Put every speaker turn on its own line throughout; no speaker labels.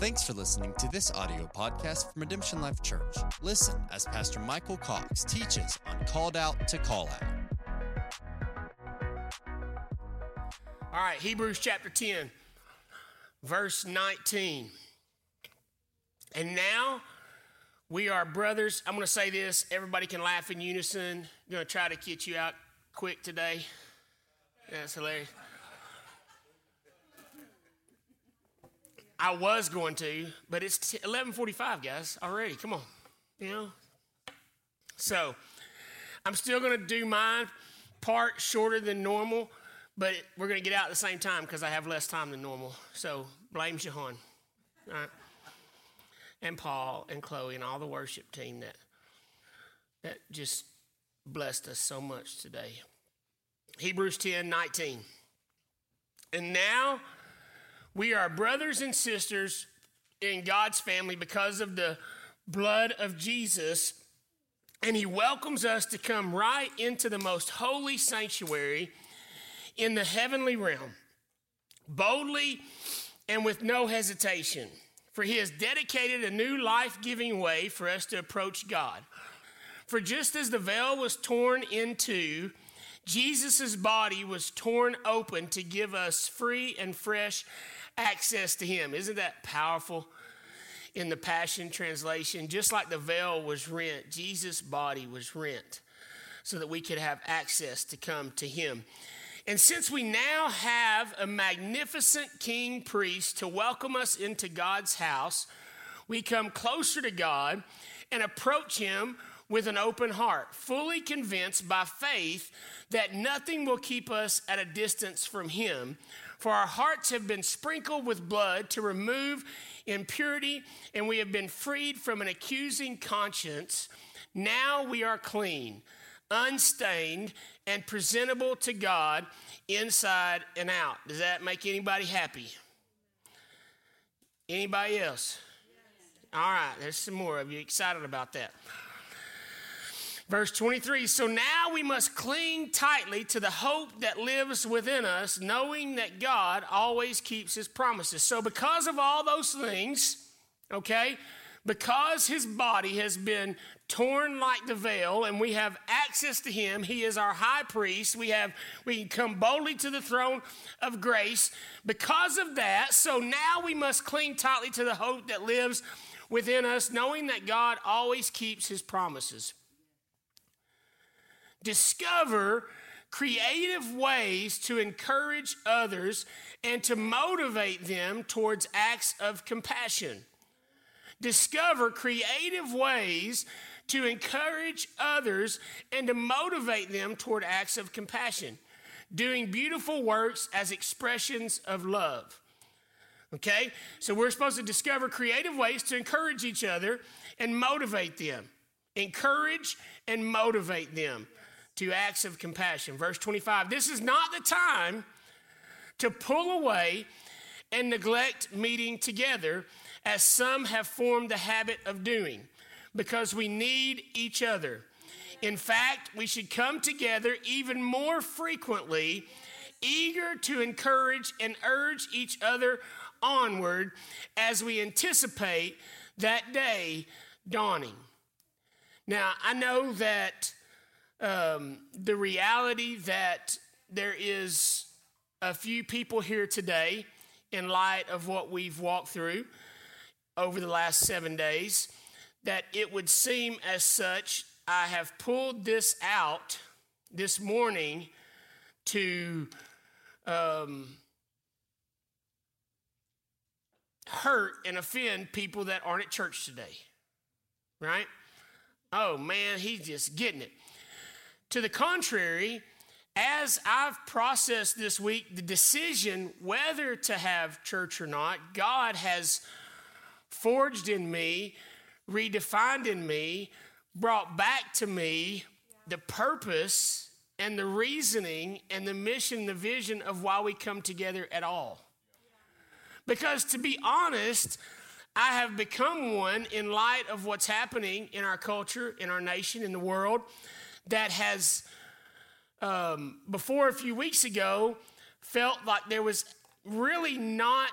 Thanks for listening to this audio podcast from Redemption Life Church. Listen as Pastor Michael Cox teaches on Called Out to Call Out.
All right, Hebrews chapter 10, verse 19. And now we are brothers. I'm going to say this. Everybody can laugh in unison. I'm going to try to get you out quick today. That's hilarious. I was going to, but it's 11:45, guys. Already, come on, you know. So, I'm still going to do my part shorter than normal, but we're going to get out at the same time because I have less time than normal. So, blame Shahan, all right? and Paul and Chloe and all the worship team that that just blessed us so much today. Hebrews 10, 19. And now we are brothers and sisters in God's family because of the blood of Jesus. And he welcomes us to come right into the most holy sanctuary in the heavenly realm, boldly and with no hesitation. For he has dedicated a new life giving way for us to approach God. For just as the veil was torn in two, Jesus' body was torn open to give us free and fresh access to him. Isn't that powerful? In the Passion Translation, just like the veil was rent, Jesus' body was rent so that we could have access to come to him. And since we now have a magnificent king priest to welcome us into God's house, we come closer to God and approach him with an open heart, fully convinced by faith that nothing will keep us at a distance from him for our hearts have been sprinkled with blood to remove impurity, and we have been freed from an accusing conscience. Now we are clean, unstained, and presentable to God inside and out. Does that make anybody happy? Anybody else? All right, there's some more of you excited about that. Verse 23 So now we must cling tightly to the hope that lives within us, knowing that God always keeps his promises. So, because of all those things, okay, because his body has been torn like the veil and we have access to him he is our high priest we have we can come boldly to the throne of grace because of that so now we must cling tightly to the hope that lives within us knowing that god always keeps his promises discover creative ways to encourage others and to motivate them towards acts of compassion. Discover creative ways to encourage others and to motivate them toward acts of compassion, doing beautiful works as expressions of love. Okay? So we're supposed to discover creative ways to encourage each other and motivate them. Encourage and motivate them to acts of compassion. Verse 25 This is not the time to pull away and neglect meeting together, as some have formed the habit of doing, because we need each other. In fact, we should come together even more frequently, eager to encourage and urge each other onward as we anticipate that day dawning. Now, I know that um, the reality that there is a few people here today in light of what we've walked through over the last seven days that it would seem as such i have pulled this out this morning to um, hurt and offend people that aren't at church today right? Oh man he's just getting it to the contrary, as I've processed this week the decision whether to have church or not, God has forged in me, redefined in me, brought back to me the purpose and the reasoning and the mission, the vision of why we come together at all. Because to be honest, I have become one in light of what's happening in our culture, in our nation, in the world that has, um, before a few weeks ago, felt like there was really not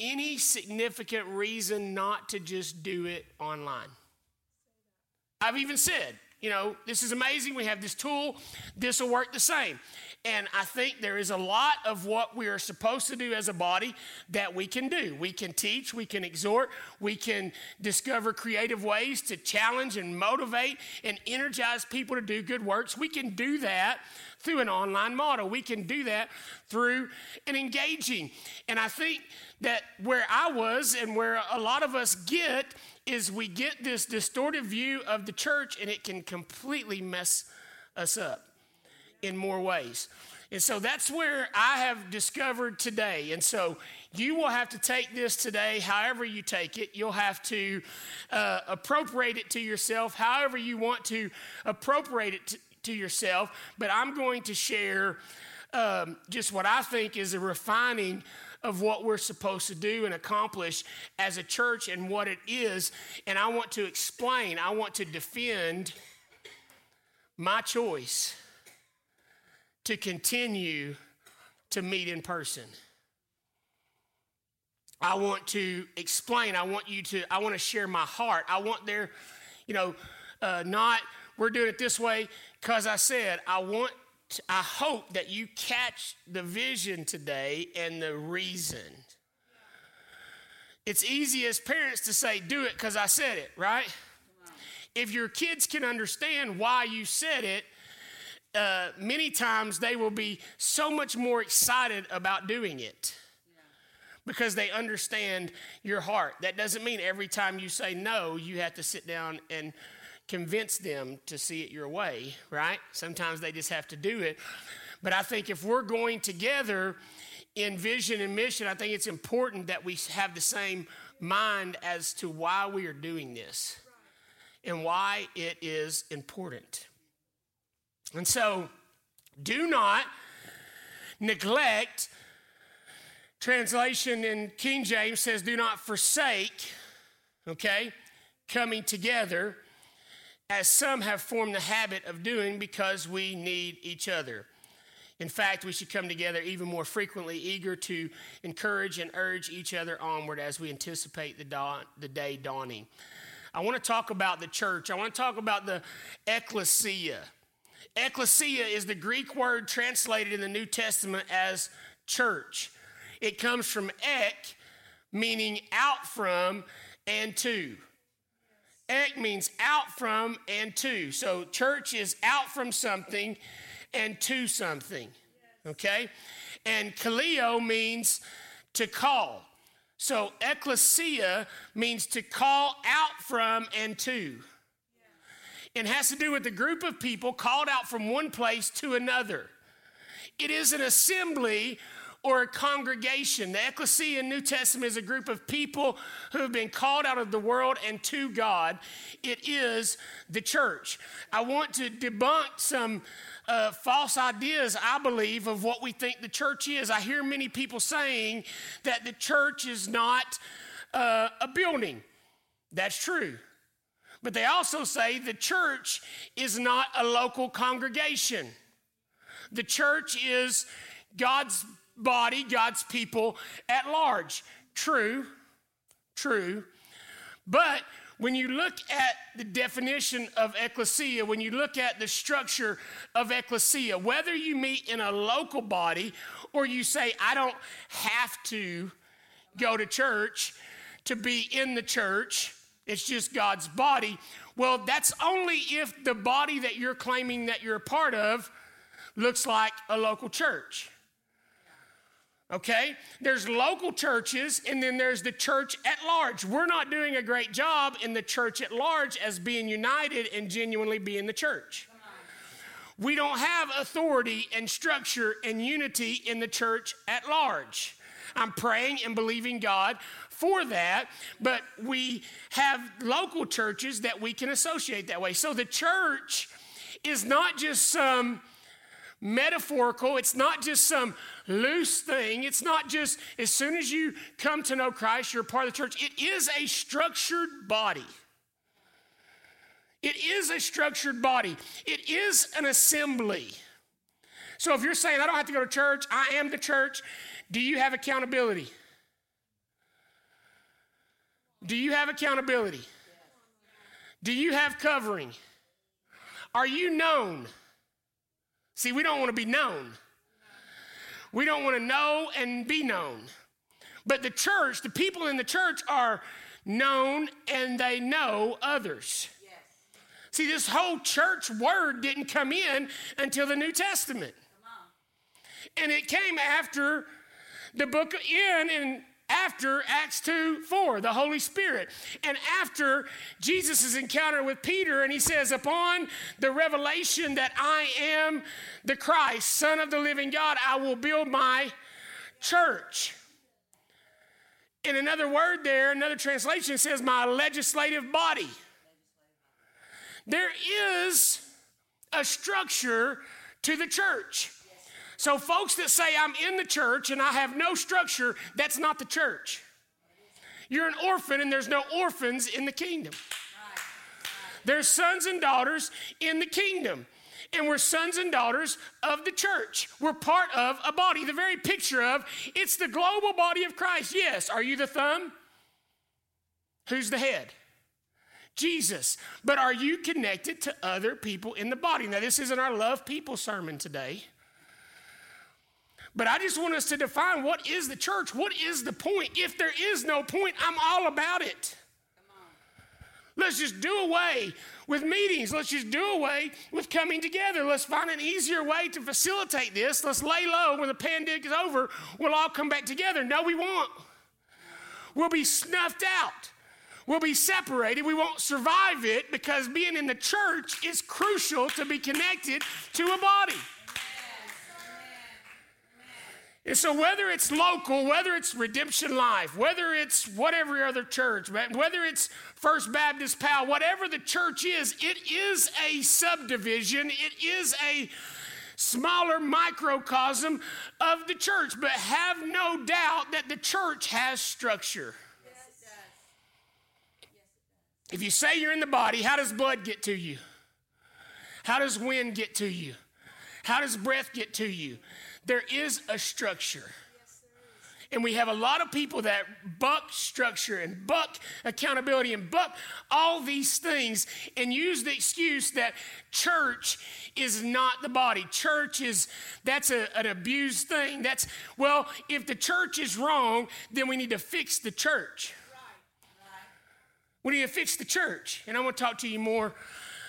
any significant reason not to just do it online. I've even said, you know, this is amazing. We have this tool, this will work the same. And I think there is a lot of what we are supposed to do as a body that we can do. We can teach, we can exhort, we can discover creative ways to challenge and motivate and energize people to do good works. We can do that through an online model. We can do that through an engaging. And I think that where I was and where a lot of us get is we get this distorted view of the church and it can completely mess us up in more ways. And so that's where I have discovered today. And so you will have to take this today, however you take it. You'll have to uh, appropriate it to yourself, however you want to appropriate it to, to yourself. But I'm going to share um, just what I think is a refining of what we're supposed to do and accomplish as a church and what it is. And I want to explain, I want to defend my choice to continue to meet in person. I want to explain. I want you to, I want to share my heart. I want there, you know, uh, not, we're doing it this way because I said, I want, to, I hope that you catch the vision today and the reason. It's easy as parents to say, do it because I said it, right? If your kids can understand why you said it, uh, many times they will be so much more excited about doing it because they understand your heart. That doesn't mean every time you say no, you have to sit down and convince them to see it your way, right? Sometimes they just have to do it. But I think if we're going together in vision and mission, I think it's important that we have the same mind as to why we are doing this and why it is important. And so, do not neglect. Translation in King James says, do not forsake, okay, coming together, as some have formed the habit of doing because we need each other. In fact, we should come together even more frequently, eager to encourage and urge each other onward as we anticipate the, dawn, the day dawning. I want to talk about the church. I want to talk about the ecclesia. Ecclesia is the Greek word translated in the New Testament as church. It comes from ek, meaning out from and to. Ek means out from and to. So church is out from something and to something. Okay? And kaleo means to call. So ecclesia means to call out from and to and has to do with a group of people called out from one place to another. It is an assembly or a congregation. The ecclesia in New Testament is a group of people who have been called out of the world and to God. It is the church. I want to debunk some uh, false ideas, I believe, of what we think the church is. I hear many people saying that the church is not uh, a building. That's true. But they also say the church is not a local congregation. The church is God's body, God's people at large. True, true. But when you look at the definition of ecclesia, when you look at the structure of ecclesia, whether you meet in a local body or you say, I don't have to go to church to be in the church, it's just God's body. Well, that's only if the body that you're claiming that you're a part of looks like a local church. Okay? There's local churches and then there's the church at large. We're not doing a great job in the church at large as being united and genuinely being the church. We don't have authority and structure and unity in the church at large. I'm praying and believing God for that, but we have local churches that we can associate that way. So the church is not just some metaphorical, it's not just some loose thing. It's not just as soon as you come to know Christ, you're part of the church. It is a structured body. It is a structured body. It is an assembly. So if you're saying, I don't have to go to church, I am the church, do you have accountability? Do you have accountability? Do you have covering? Are you known? See, we don't want to be known. We don't want to know and be known. But the church, the people in the church are known and they know others. Yes. See, this whole church word didn't come in until the New Testament. And it came after the book of in and after Acts 2 4, the Holy Spirit. And after Jesus' encounter with Peter, and he says, Upon the revelation that I am the Christ, Son of the living God, I will build my church. In another word, there, another translation says, My legislative body. There is a structure to the church. So, folks that say, I'm in the church and I have no structure, that's not the church. You're an orphan and there's no orphans in the kingdom. There's sons and daughters in the kingdom. And we're sons and daughters of the church. We're part of a body. The very picture of it's the global body of Christ. Yes. Are you the thumb? Who's the head? Jesus. But are you connected to other people in the body? Now, this isn't our love people sermon today. But I just want us to define what is the church? What is the point? If there is no point, I'm all about it. Let's just do away with meetings. Let's just do away with coming together. Let's find an easier way to facilitate this. Let's lay low when the pandemic is over. We'll all come back together. No, we won't. We'll be snuffed out. We'll be separated. We won't survive it because being in the church is crucial to be connected to a body. And so, whether it's local, whether it's Redemption Life, whether it's whatever other church, whether it's First Baptist Powell, whatever the church is, it is a subdivision, it is a smaller microcosm of the church. But have no doubt that the church has structure. Yes, it does. Yes, it does. If you say you're in the body, how does blood get to you? How does wind get to you? How does breath get to you? There is a structure. And we have a lot of people that buck structure and buck accountability and buck all these things and use the excuse that church is not the body. Church is, that's a, an abused thing. That's, well, if the church is wrong, then we need to fix the church. We need to fix the church. And I'm going to talk to you more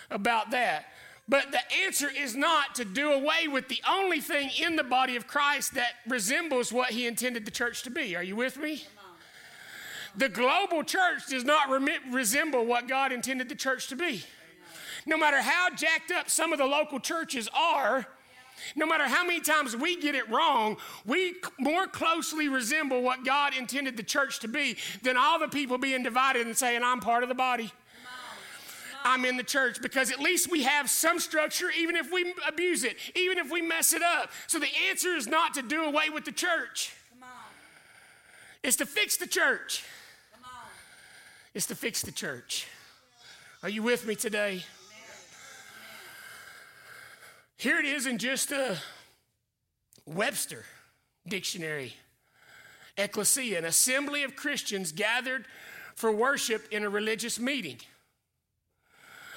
about that. But the answer is not to do away with the only thing in the body of Christ that resembles what he intended the church to be. Are you with me? The global church does not resemble what God intended the church to be. No matter how jacked up some of the local churches are, no matter how many times we get it wrong, we more closely resemble what God intended the church to be than all the people being divided and saying, I'm part of the body. I'm in the church because at least we have some structure, even if we abuse it, even if we mess it up. So the answer is not to do away with the church, it's to fix the church. It's to fix the church. Are you with me today? Here it is in just a Webster dictionary. Ecclesia, an assembly of Christians gathered for worship in a religious meeting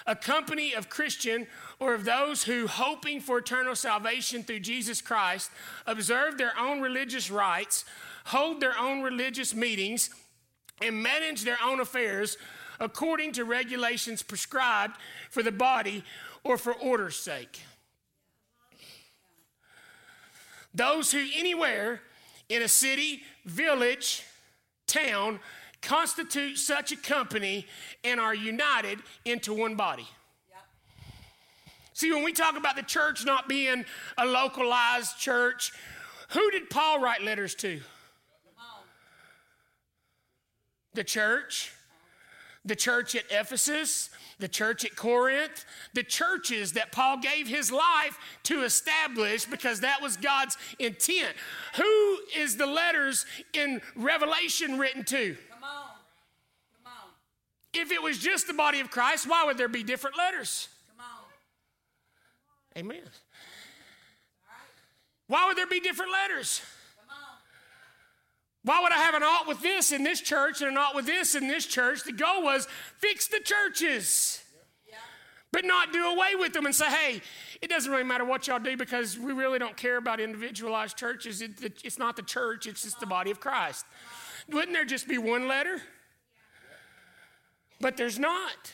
a company of Christian or of those who, hoping for eternal salvation through Jesus Christ, observe their own religious rites, hold their own religious meetings, and manage their own affairs according to regulations prescribed for the body or for order's sake. Those who anywhere in a city, village, town constitute such a company and are united into one body. See, when we talk about the church not being a localized church, who did Paul write letters to? The church, the church at Ephesus, the church at Corinth, the churches that Paul gave his life to establish because that was God's intent. Who is the letters in Revelation written to? If it was just the body of Christ, why would there be different letters? Come on. Amen. Why would there be different letters? Why would I have an alt with this in this church and an alt with this in this church? The goal was fix the churches, but not do away with them and say, hey, it doesn't really matter what y'all do because we really don't care about individualized churches. It, it's not the church, it's just the body of Christ. Wouldn't there just be one letter? But there's not.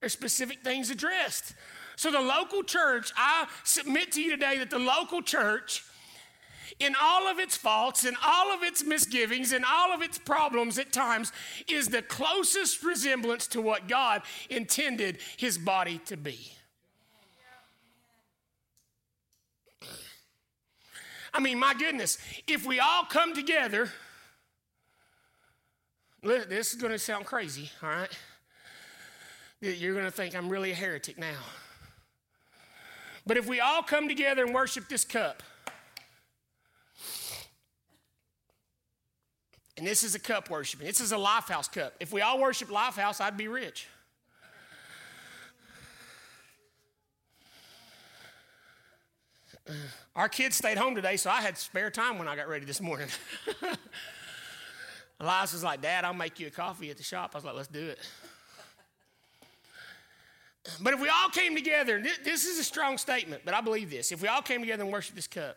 There's specific things addressed. So the local church, I submit to you today that the local church, in all of its faults in all of its misgivings in all of its problems at times, is the closest resemblance to what God intended his body to be. I mean, my goodness, if we all come together, this is going to sound crazy, all right? You're going to think I'm really a heretic now. But if we all come together and worship this cup, and this is a cup worshiping, this is a Lifehouse cup. If we all worship Lifehouse, I'd be rich. Our kids stayed home today, so I had spare time when I got ready this morning. Elias was like, Dad, I'll make you a coffee at the shop. I was like, let's do it. But if we all came together, this is a strong statement, but I believe this. If we all came together and worshiped this cup,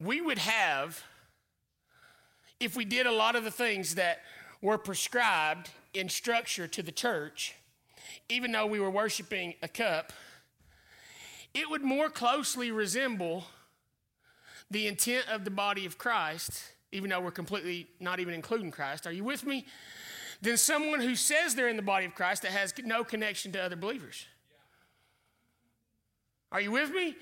we would have, if we did a lot of the things that were prescribed in structure to the church, even though we were worshiping a cup, it would more closely resemble the intent of the body of Christ, even though we're completely not even including Christ. Are you with me? Than someone who says they're in the body of Christ that has no connection to other believers. Are you with me?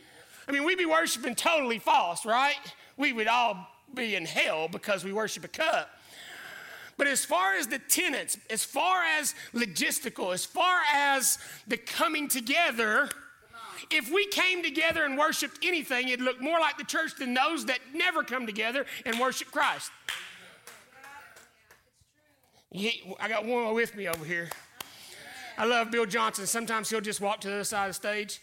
I mean, we'd be worshiping totally false, right? We would all be in hell because we worship a cup. But as far as the tenets, as far as logistical, as far as the coming together, if we came together and worshiped anything, it'd look more like the church than those that never come together and worship Christ. I got one with me over here. I love Bill Johnson. Sometimes he'll just walk to the other side of the stage.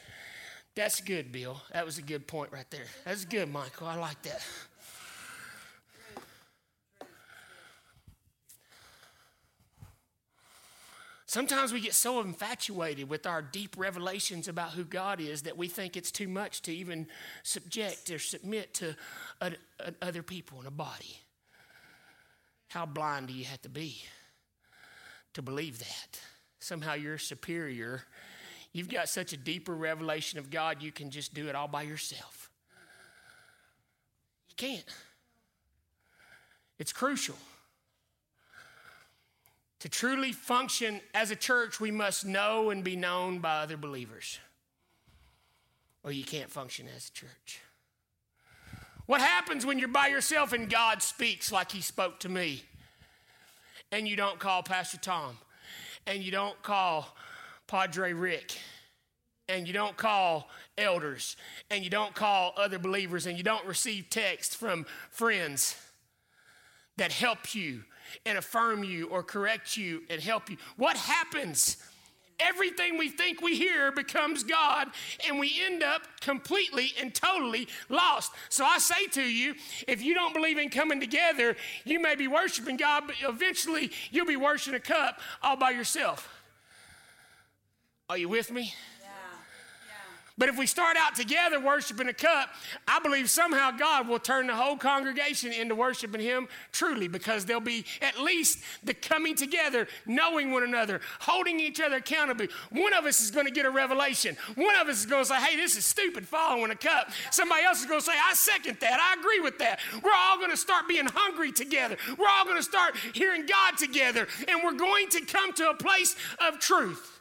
That's good, Bill. That was a good point right there. That's good, Michael. I like that. Sometimes we get so infatuated with our deep revelations about who God is that we think it's too much to even subject or submit to other people in a body. How blind do you have to be to believe that? Somehow you're superior. You've got such a deeper revelation of God, you can just do it all by yourself. You can't. It's crucial. To truly function as a church, we must know and be known by other believers, or you can't function as a church. What happens when you're by yourself and God speaks like He spoke to me, and you don't call Pastor Tom, and you don't call Padre Rick, and you don't call elders, and you don't call other believers, and you don't receive texts from friends that help you and affirm you or correct you and help you. What happens? Everything we think we hear becomes God, and we end up completely and totally lost. So I say to you, if you don't believe in coming together, you may be worshiping God, but eventually you'll be worshiping a cup all by yourself. Are you with me? But if we start out together worshiping a cup, I believe somehow God will turn the whole congregation into worshiping Him truly because there'll be at least the coming together, knowing one another, holding each other accountable. One of us is going to get a revelation. One of us is going to say, hey, this is stupid following a cup. Somebody else is going to say, I second that. I agree with that. We're all going to start being hungry together. We're all going to start hearing God together. And we're going to come to a place of truth.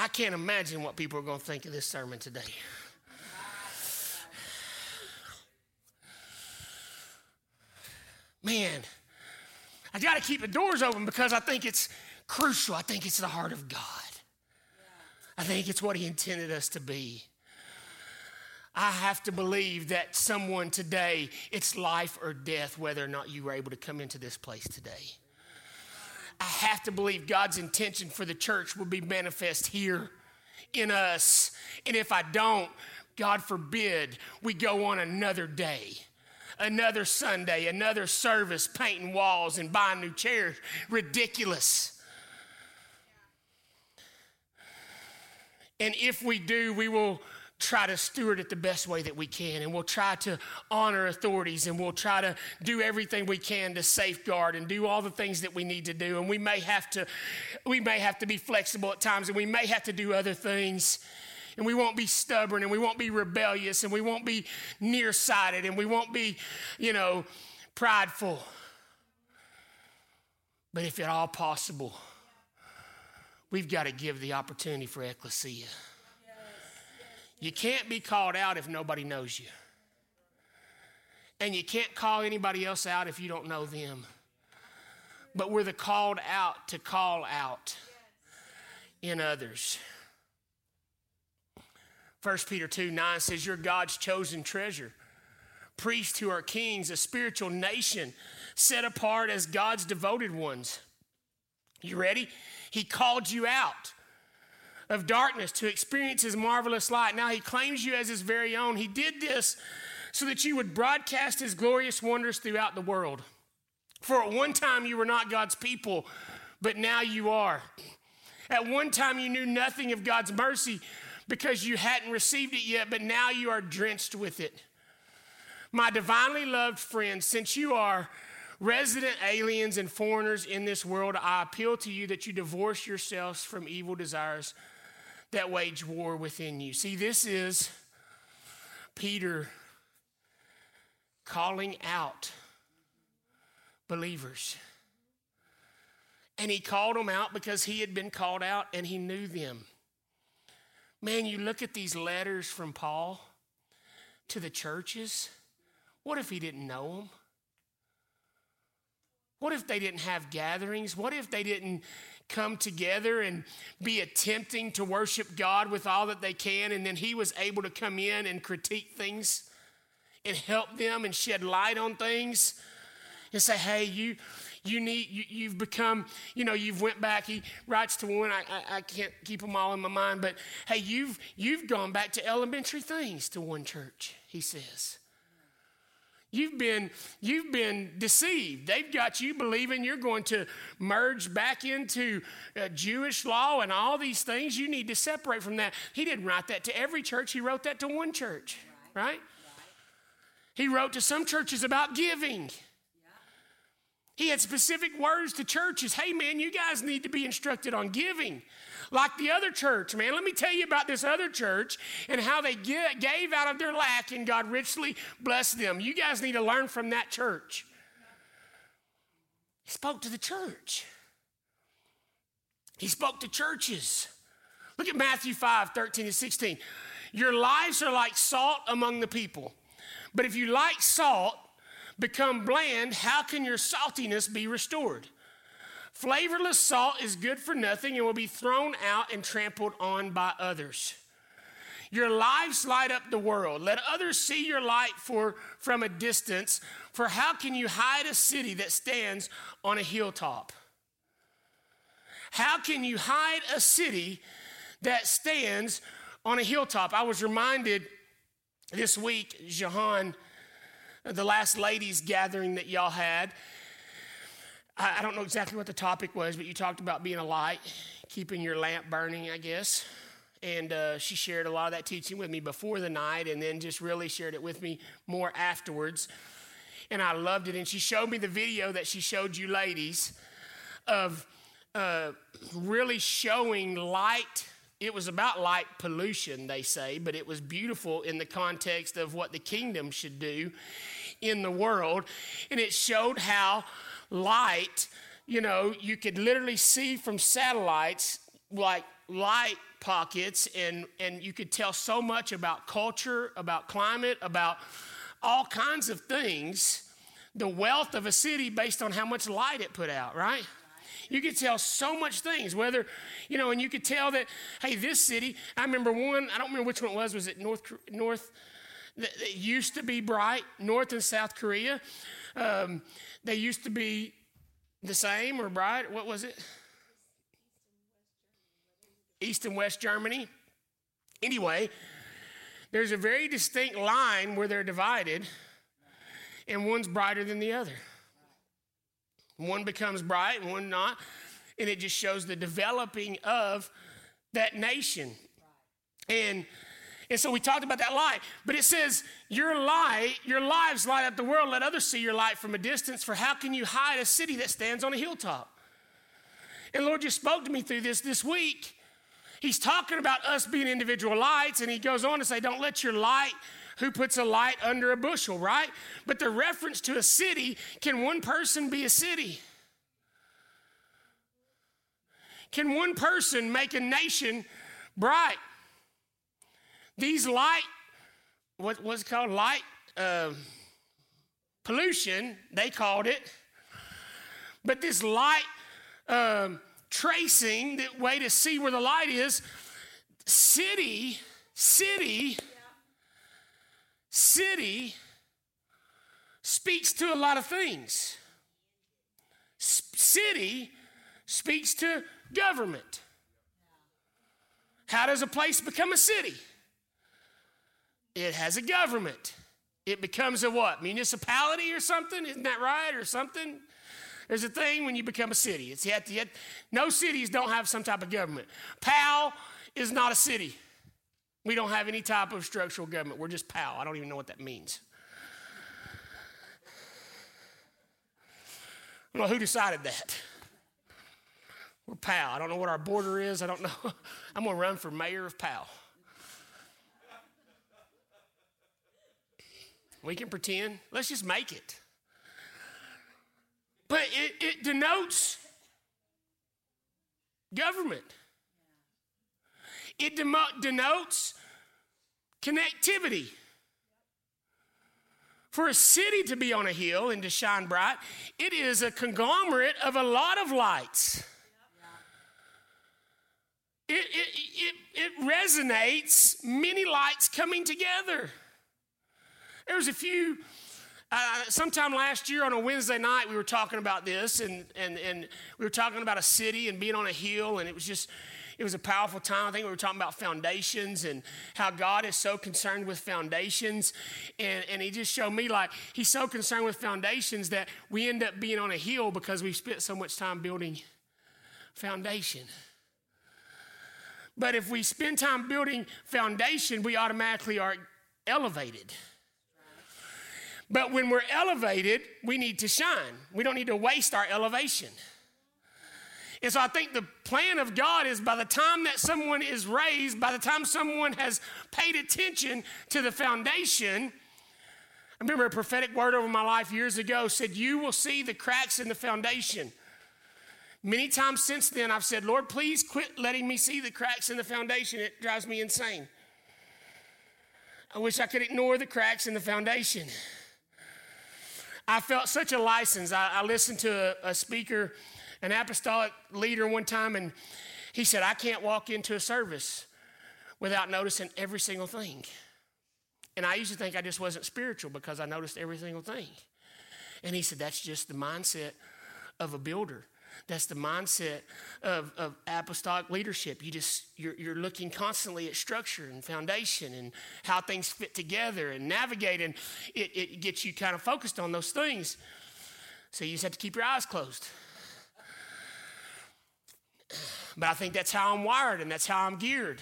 I can't imagine what people are going to think of this sermon today. Man, I got to keep the doors open because I think it's crucial. I think it's the heart of God. I think it's what He intended us to be. I have to believe that someone today, it's life or death whether or not you were able to come into this place today. I have to believe God's intention for the church will be manifest here in us. And if I don't, God forbid we go on another day, another Sunday, another service, painting walls and buying new chairs. Ridiculous. And if we do, we will try to steward it the best way that we can. And we'll try to honor authorities and we'll try to do everything we can to safeguard and do all the things that we need to do. And we may have to we may have to be flexible at times and we may have to do other things. And we won't be stubborn and we won't be rebellious and we won't be nearsighted and we won't be you know prideful. But if at all possible we've got to give the opportunity for ecclesia you can't be called out if nobody knows you. And you can't call anybody else out if you don't know them. But we're the called out to call out in others. 1 Peter 2 9 says, You're God's chosen treasure, priests who are kings, a spiritual nation set apart as God's devoted ones. You ready? He called you out of darkness to experience his marvelous light. Now he claims you as his very own. He did this so that you would broadcast his glorious wonders throughout the world. For at one time you were not God's people, but now you are. At one time you knew nothing of God's mercy because you hadn't received it yet, but now you are drenched with it. My divinely loved friends, since you are resident aliens and foreigners in this world, I appeal to you that you divorce yourselves from evil desires that wage war within you. See, this is Peter calling out believers. And he called them out because he had been called out and he knew them. Man, you look at these letters from Paul to the churches. What if he didn't know them? What if they didn't have gatherings? What if they didn't come together and be attempting to worship God with all that they can, and then he was able to come in and critique things and help them and shed light on things and say, hey, you you need you, have become you know you've went back he writes to one I, I, I can't keep them all in my mind but hey you've you've gone back to elementary things to one church he says You've been, you've been deceived. They've got you believing you're going to merge back into uh, Jewish law and all these things. You need to separate from that. He didn't write that to every church, he wrote that to one church, right? right? He wrote to some churches about giving. He had specific words to churches. Hey, man, you guys need to be instructed on giving like the other church, man. Let me tell you about this other church and how they gave out of their lack and God richly blessed them. You guys need to learn from that church. He spoke to the church, he spoke to churches. Look at Matthew 5 13 and 16. Your lives are like salt among the people. But if you like salt, become bland, how can your saltiness be restored? Flavorless salt is good for nothing and will be thrown out and trampled on by others. Your lives light up the world. Let others see your light for, from a distance. For how can you hide a city that stands on a hilltop? How can you hide a city that stands on a hilltop? I was reminded this week, Jahan, the last ladies' gathering that y'all had, I, I don't know exactly what the topic was, but you talked about being a light, keeping your lamp burning, I guess. And uh, she shared a lot of that teaching with me before the night and then just really shared it with me more afterwards. And I loved it. And she showed me the video that she showed you ladies of uh, really showing light. It was about light pollution, they say, but it was beautiful in the context of what the kingdom should do in the world. And it showed how light, you know, you could literally see from satellites like light pockets, and, and you could tell so much about culture, about climate, about all kinds of things. The wealth of a city based on how much light it put out, right? You could tell so much things, whether, you know, and you could tell that, hey, this city, I remember one, I don't remember which one it was, was it North, North, that used to be bright, North and South Korea. Um, they used to be the same or bright? What was it? East and West Germany. Anyway, there's a very distinct line where they're divided, and one's brighter than the other. One becomes bright and one not, and it just shows the developing of that nation. And and so we talked about that light. But it says, Your light, your lives light up the world. Let others see your light from a distance. For how can you hide a city that stands on a hilltop? And Lord just spoke to me through this this week. He's talking about us being individual lights, and he goes on to say, Don't let your light who puts a light under a bushel, right? But the reference to a city can one person be a city? Can one person make a nation bright? These light, what it called? Light uh, pollution, they called it. But this light um, tracing, the way to see where the light is, city, city, city speaks to a lot of things. City speaks to government. How does a place become a city? It has a government. It becomes a what? Municipality or something? Isn't that right? Or something? There's a thing when you become a city. It's yet, yet no cities don't have some type of government. Powell is not a city. We don't have any type of structural government. We're just POW. I don't even know what that means. Know who decided that. We're POW. I don't know what our border is. I don't know. I'm going to run for mayor of POW. We can pretend. Let's just make it. But it, it denotes government, it denotes connectivity. For a city to be on a hill and to shine bright, it is a conglomerate of a lot of lights. It, it, it, it resonates many lights coming together. There was a few uh, sometime last year on a Wednesday night, we were talking about this, and, and, and we were talking about a city and being on a hill, and it was just, it was a powerful time. I think we were talking about foundations and how God is so concerned with foundations. And, and He just showed me like He's so concerned with foundations that we end up being on a hill because we spent so much time building foundation. But if we spend time building foundation, we automatically are elevated. But when we're elevated, we need to shine. We don't need to waste our elevation. And so I think the plan of God is by the time that someone is raised, by the time someone has paid attention to the foundation, I remember a prophetic word over my life years ago said, You will see the cracks in the foundation. Many times since then, I've said, Lord, please quit letting me see the cracks in the foundation. It drives me insane. I wish I could ignore the cracks in the foundation. I felt such a license. I, I listened to a, a speaker, an apostolic leader one time, and he said, I can't walk into a service without noticing every single thing. And I used to think I just wasn't spiritual because I noticed every single thing. And he said, That's just the mindset of a builder. That's the mindset of, of apostolic leadership. You just you're, you're looking constantly at structure and foundation and how things fit together and navigate, and it, it gets you kind of focused on those things. So you just have to keep your eyes closed. But I think that's how I'm wired and that's how I'm geared.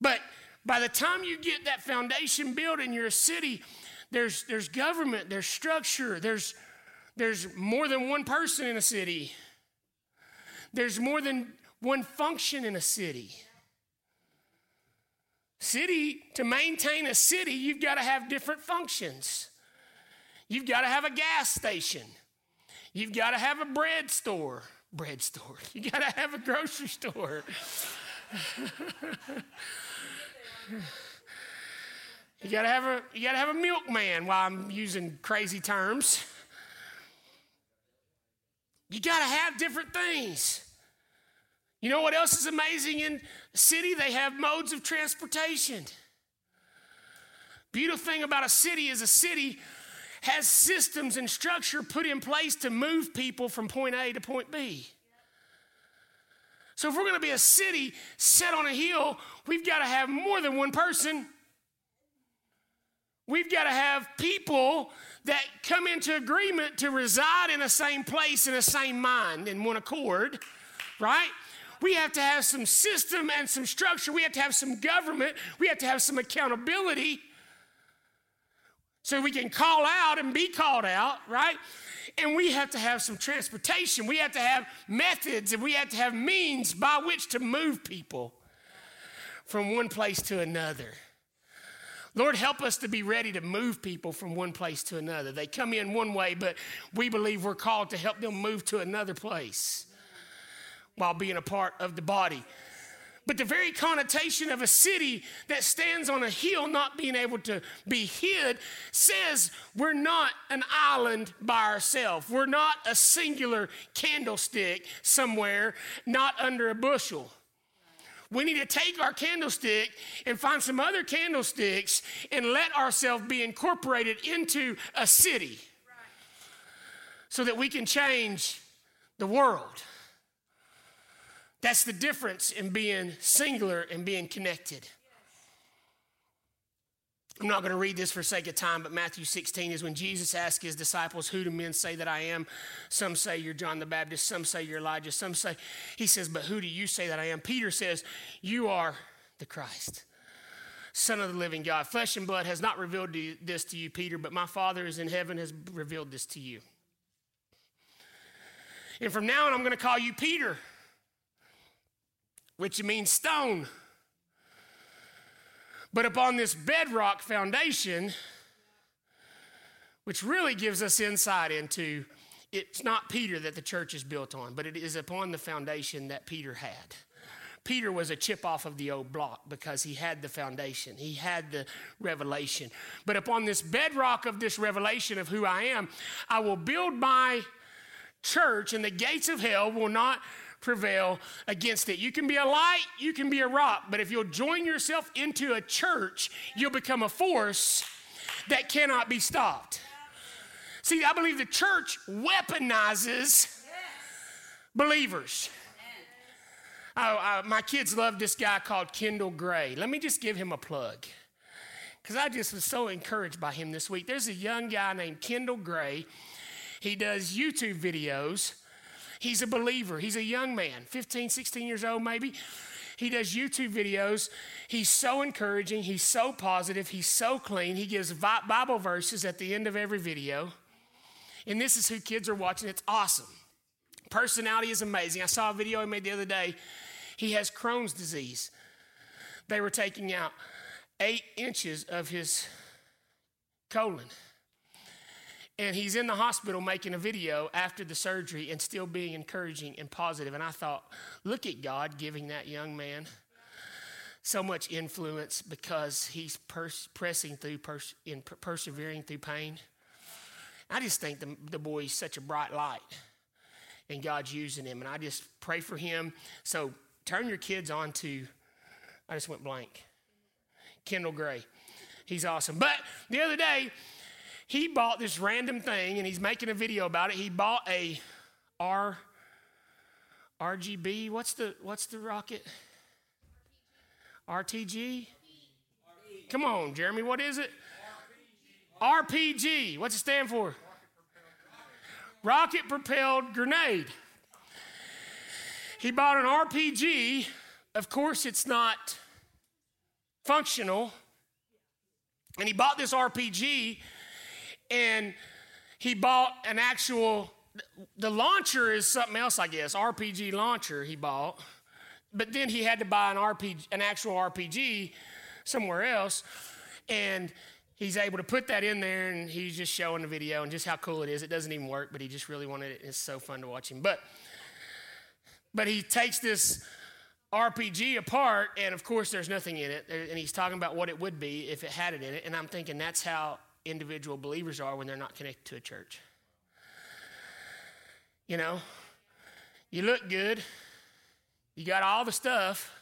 But by the time you get that foundation built in your city, there's, there's government, there's structure, there's there's more than one person in a city, there's more than one function in a city. City, to maintain a city, you've got to have different functions. You've got to have a gas station. You've got to have a bread store. Bread store. You got to have a grocery store. you got to have a you got to have a milkman while I'm using crazy terms. You got to have different things. You know what else is amazing in the city? They have modes of transportation. Beautiful thing about a city is a city has systems and structure put in place to move people from point A to point B. So, if we're going to be a city set on a hill, we've got to have more than one person. We've got to have people that come into agreement to reside in the same place, in the same mind, in one accord, right? We have to have some system and some structure. We have to have some government. We have to have some accountability so we can call out and be called out, right? And we have to have some transportation. We have to have methods and we have to have means by which to move people from one place to another. Lord, help us to be ready to move people from one place to another. They come in one way, but we believe we're called to help them move to another place while being a part of the body. But the very connotation of a city that stands on a hill, not being able to be hid, says we're not an island by ourselves. We're not a singular candlestick somewhere, not under a bushel. We need to take our candlestick and find some other candlesticks and let ourselves be incorporated into a city so that we can change the world. That's the difference in being singular and being connected. I'm not going to read this for sake of time, but Matthew 16 is when Jesus asked his disciples, Who do men say that I am? Some say you're John the Baptist, some say you're Elijah, some say, He says, But who do you say that I am? Peter says, You are the Christ, Son of the living God. Flesh and blood has not revealed this to you, Peter, but my Father is in heaven has revealed this to you. And from now on, I'm going to call you Peter, which means stone. But upon this bedrock foundation, which really gives us insight into it's not Peter that the church is built on, but it is upon the foundation that Peter had. Peter was a chip off of the old block because he had the foundation, he had the revelation. But upon this bedrock of this revelation of who I am, I will build my church, and the gates of hell will not prevail against it. You can be a light, you can be a rock, but if you'll join yourself into a church, you'll become a force that cannot be stopped. See, I believe the church weaponizes believers. Oh, uh, my kids love this guy called Kendall Gray. Let me just give him a plug because I just was so encouraged by him this week. There's a young guy named Kendall Gray. He does YouTube videos He's a believer. He's a young man, 15, 16 years old, maybe. He does YouTube videos. He's so encouraging. He's so positive. He's so clean. He gives Bible verses at the end of every video. And this is who kids are watching. It's awesome. Personality is amazing. I saw a video he made the other day. He has Crohn's disease. They were taking out eight inches of his colon. And he's in the hospital making a video after the surgery and still being encouraging and positive. And I thought, look at God giving that young man so much influence because he's pers- pressing through, pers- in per- persevering through pain. I just think the, the boy's such a bright light and God's using him. And I just pray for him. So turn your kids on to, I just went blank, Kendall Gray. He's awesome. But the other day, he bought this random thing and he's making a video about it. He bought a R RGB. What's the what's the rocket? RTG? Come on, Jeremy, what is it? RPG. What's it stand for? Rocket propelled grenade. He bought an RPG. Of course, it's not functional. And he bought this RPG and he bought an actual the launcher is something else i guess. Rpg launcher he bought. But then he had to buy an rpg an actual rpg somewhere else. And he's able to put that in there and he's just showing the video and just how cool it is. It doesn't even work but he just really wanted it. It's so fun to watch him. But but he takes this RPG apart, and of course, there's nothing in it. And he's talking about what it would be if it had it in it. And I'm thinking that's how individual believers are when they're not connected to a church. You know, you look good, you got all the stuff,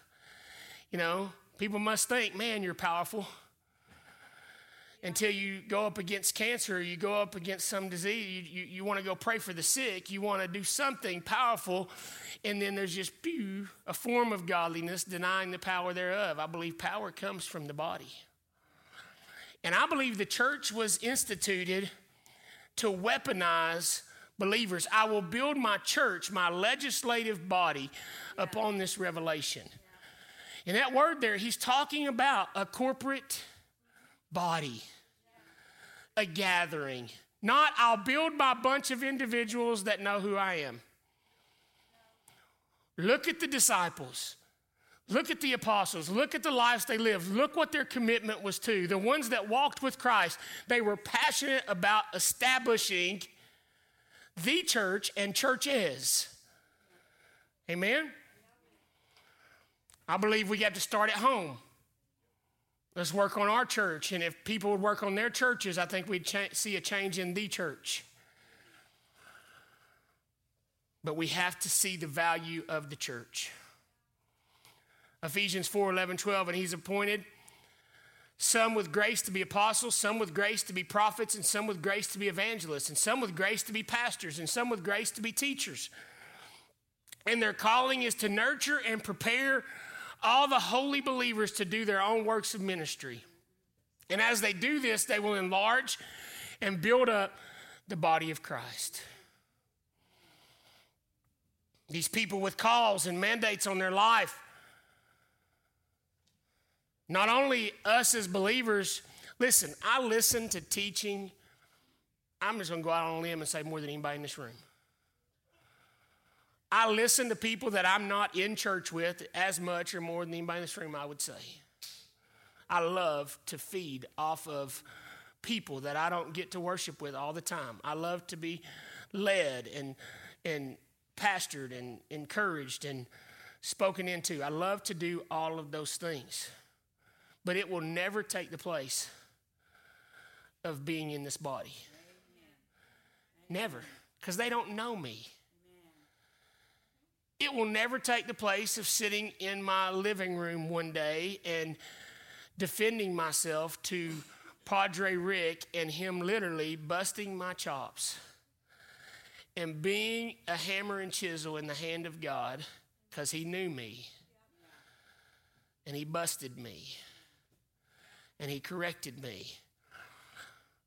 you know, people must think, man, you're powerful. until you go up against cancer or you go up against some disease. You, you, you want to go pray for the sick. You want to do something powerful. And then there's just pew, a form of godliness denying the power thereof. I believe power comes from the body. And I believe the church was instituted to weaponize believers. I will build my church, my legislative body, upon this revelation. In that word there, he's talking about a corporate body, a gathering. Not, I'll build my bunch of individuals that know who I am. Look at the disciples. Look at the apostles. Look at the lives they lived. Look what their commitment was to. The ones that walked with Christ, they were passionate about establishing the church and churches. Amen? I believe we got to start at home. Let's work on our church. And if people would work on their churches, I think we'd cha- see a change in the church. But we have to see the value of the church. Ephesians 4 11, 12, and he's appointed some with grace to be apostles, some with grace to be prophets, and some with grace to be evangelists, and some with grace to be pastors, and some with grace to be teachers. And their calling is to nurture and prepare all the holy believers to do their own works of ministry. And as they do this, they will enlarge and build up the body of Christ. These people with calls and mandates on their life not only us as believers, listen, I listen to teaching. I'm just going to go out on a limb and say more than anybody in this room. I listen to people that I'm not in church with as much or more than anybody in this room, I would say. I love to feed off of people that I don't get to worship with all the time. I love to be led and, and pastored and encouraged and spoken into. I love to do all of those things but it will never take the place of being in this body. Never, because they don't know me. It will never take the place of sitting in my living room one day and defending myself to Padre Rick and him literally busting my chops and being a hammer and chisel in the hand of God because he knew me and he busted me and he corrected me.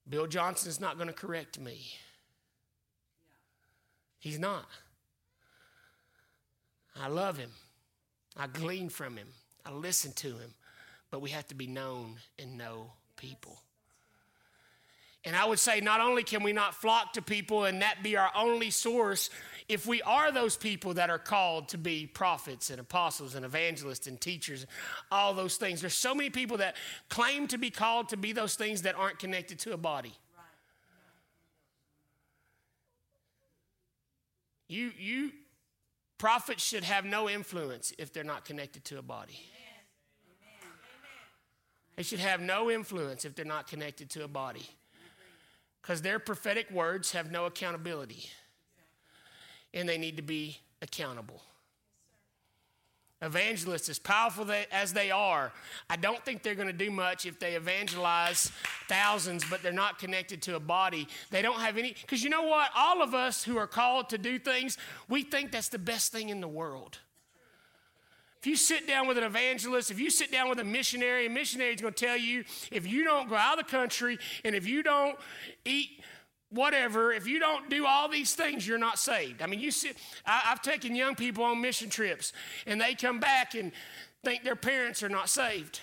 Bill Johnson's not going to correct me. He's not. I love him. I glean from him. I listen to him. But we have to be known and know people. And I would say, not only can we not flock to people and that be our only source, if we are those people that are called to be prophets and apostles and evangelists and teachers, all those things, there's so many people that claim to be called to be those things that aren't connected to a body. You, you, prophets should have no influence if they're not connected to a body. They should have no influence if they're not connected to a body because their prophetic words have no accountability and they need to be accountable. Evangelists, as powerful as they are, I don't think they're going to do much if they evangelize thousands, but they're not connected to a body. They don't have any, because you know what? All of us who are called to do things, we think that's the best thing in the world. If you sit down with an evangelist, if you sit down with a missionary, a missionary is going to tell you if you don't go out of the country and if you don't eat whatever, if you don't do all these things, you're not saved. I mean, you see, I, have taken young people on mission trips and they come back and think their parents are not saved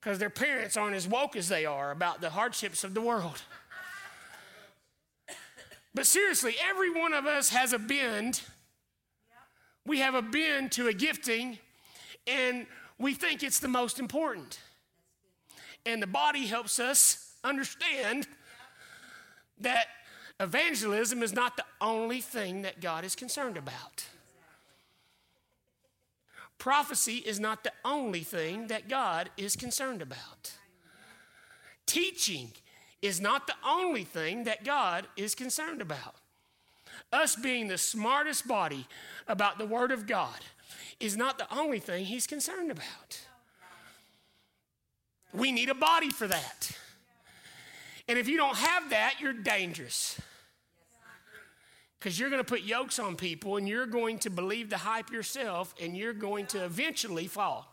because their parents aren't as woke as they are about the hardships of the world. But seriously, every one of us has a bend we have a bend to a gifting and we think it's the most important. And the body helps us understand that evangelism is not the only thing that God is concerned about. Prophecy is not the only thing that God is concerned about. Teaching is not the only thing that God is concerned about. Us being the smartest body about the Word of God is not the only thing He's concerned about. We need a body for that. And if you don't have that, you're dangerous. Because you're going to put yokes on people and you're going to believe the hype yourself and you're going to eventually fall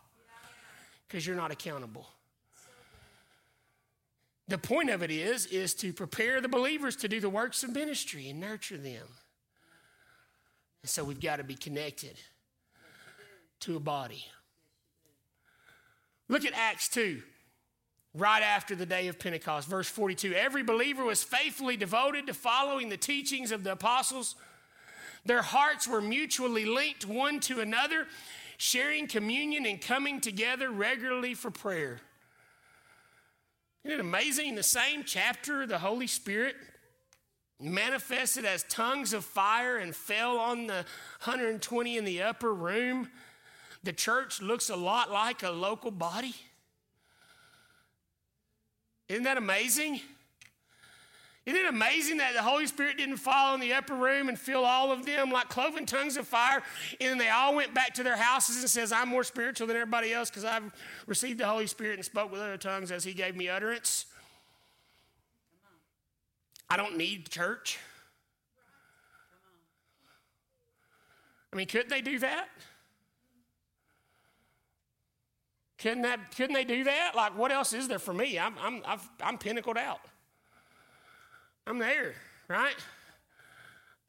because you're not accountable. The point of it is is to prepare the believers to do the works of ministry and nurture them. And so we've got to be connected to a body. Look at Acts 2 right after the day of Pentecost. Verse 42 Every believer was faithfully devoted to following the teachings of the apostles. Their hearts were mutually linked one to another, sharing communion and coming together regularly for prayer. Isn't it amazing? In the same chapter, the Holy Spirit manifested as tongues of fire and fell on the 120 in the upper room. The church looks a lot like a local body. Isn't that amazing? Isn't it amazing that the Holy Spirit didn't fall in the upper room and fill all of them like cloven tongues of fire, and then they all went back to their houses and says, "I'm more spiritual than everybody else because I've received the Holy Spirit and spoke with other tongues as He gave me utterance." I don't need church. I mean, couldn't they do that? Couldn't, that, couldn't they do that? Like, what else is there for me? I'm, I'm, I've, I'm pinnacled out. I'm there, right?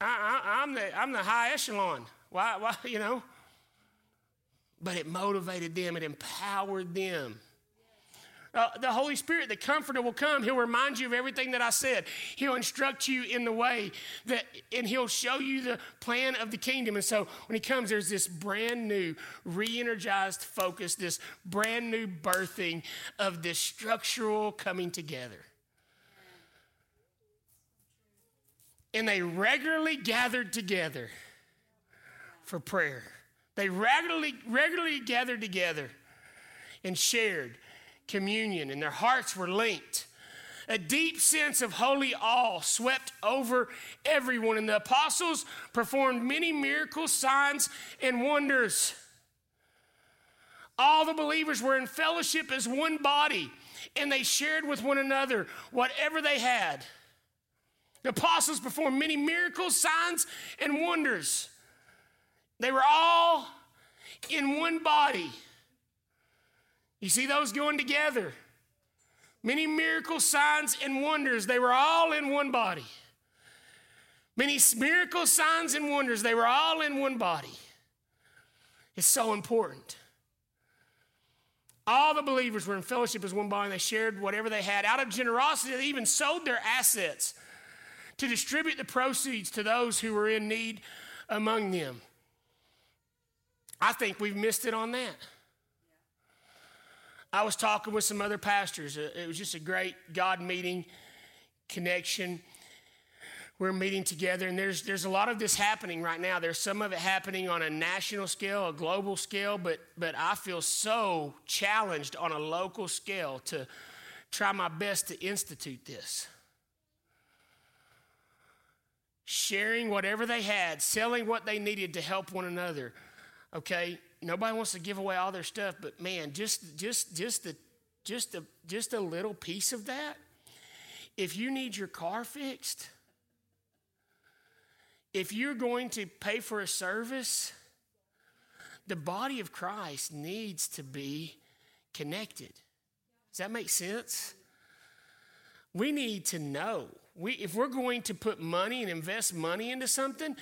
I, I'm, the, I'm the high echelon. Why, why, you know? But it motivated them, it empowered them. Uh, the Holy Spirit, the Comforter, will come. He'll remind you of everything that I said. He'll instruct you in the way that, and He'll show you the plan of the kingdom. And so when He comes, there's this brand new, re energized focus, this brand new birthing of this structural coming together. And they regularly gathered together for prayer. They regularly, regularly gathered together and shared communion, and their hearts were linked. A deep sense of holy awe swept over everyone, and the apostles performed many miracles, signs, and wonders. All the believers were in fellowship as one body, and they shared with one another whatever they had. The apostles performed many miracles, signs, and wonders. They were all in one body. You see those going together. Many miracles, signs, and wonders, they were all in one body. Many miracles, signs, and wonders, they were all in one body. It's so important. All the believers were in fellowship as one body, and they shared whatever they had. Out of generosity, they even sold their assets to distribute the proceeds to those who were in need among them. I think we've missed it on that. I was talking with some other pastors. Uh, it was just a great God meeting connection. We're meeting together, and there's, there's a lot of this happening right now. There's some of it happening on a national scale, a global scale, but, but I feel so challenged on a local scale to try my best to institute this. Sharing whatever they had, selling what they needed to help one another. Okay, nobody wants to give away all their stuff, but man, just just just the just a just a little piece of that. If you need your car fixed, if you're going to pay for a service, the body of Christ needs to be connected. Does that make sense? We need to know. We, if we're going to put money and invest money into something,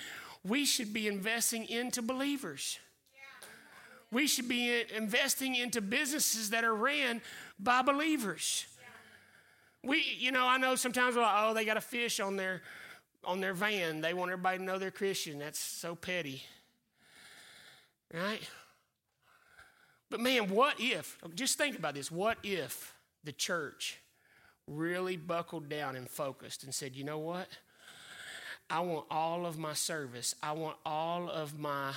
we should be investing into believers we should be investing into businesses that are ran by believers. We, you know, I know sometimes, like, oh, they got a fish on their on their van. They want everybody to know they're Christian. That's so petty, right? But man, what if? Just think about this. What if the church really buckled down and focused and said, you know what? I want all of my service. I want all of my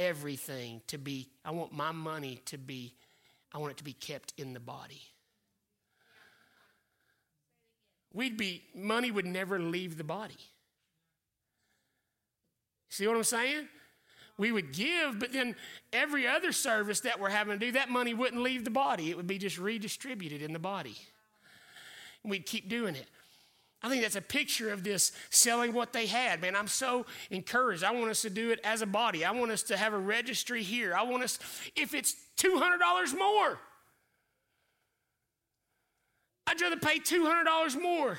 everything to be, I want my money to be, I want it to be kept in the body. We'd be, money would never leave the body. See what I'm saying? we would give, but then every other service that we're having to do, that money wouldn't leave the body. It would be just redistributed in the body. We'd keep doing it. I think that's a picture of this selling what they had. Man, I'm so encouraged. I want us to do it as a body. I want us to have a registry here. I want us, if it's $200 more, I'd rather pay $200 more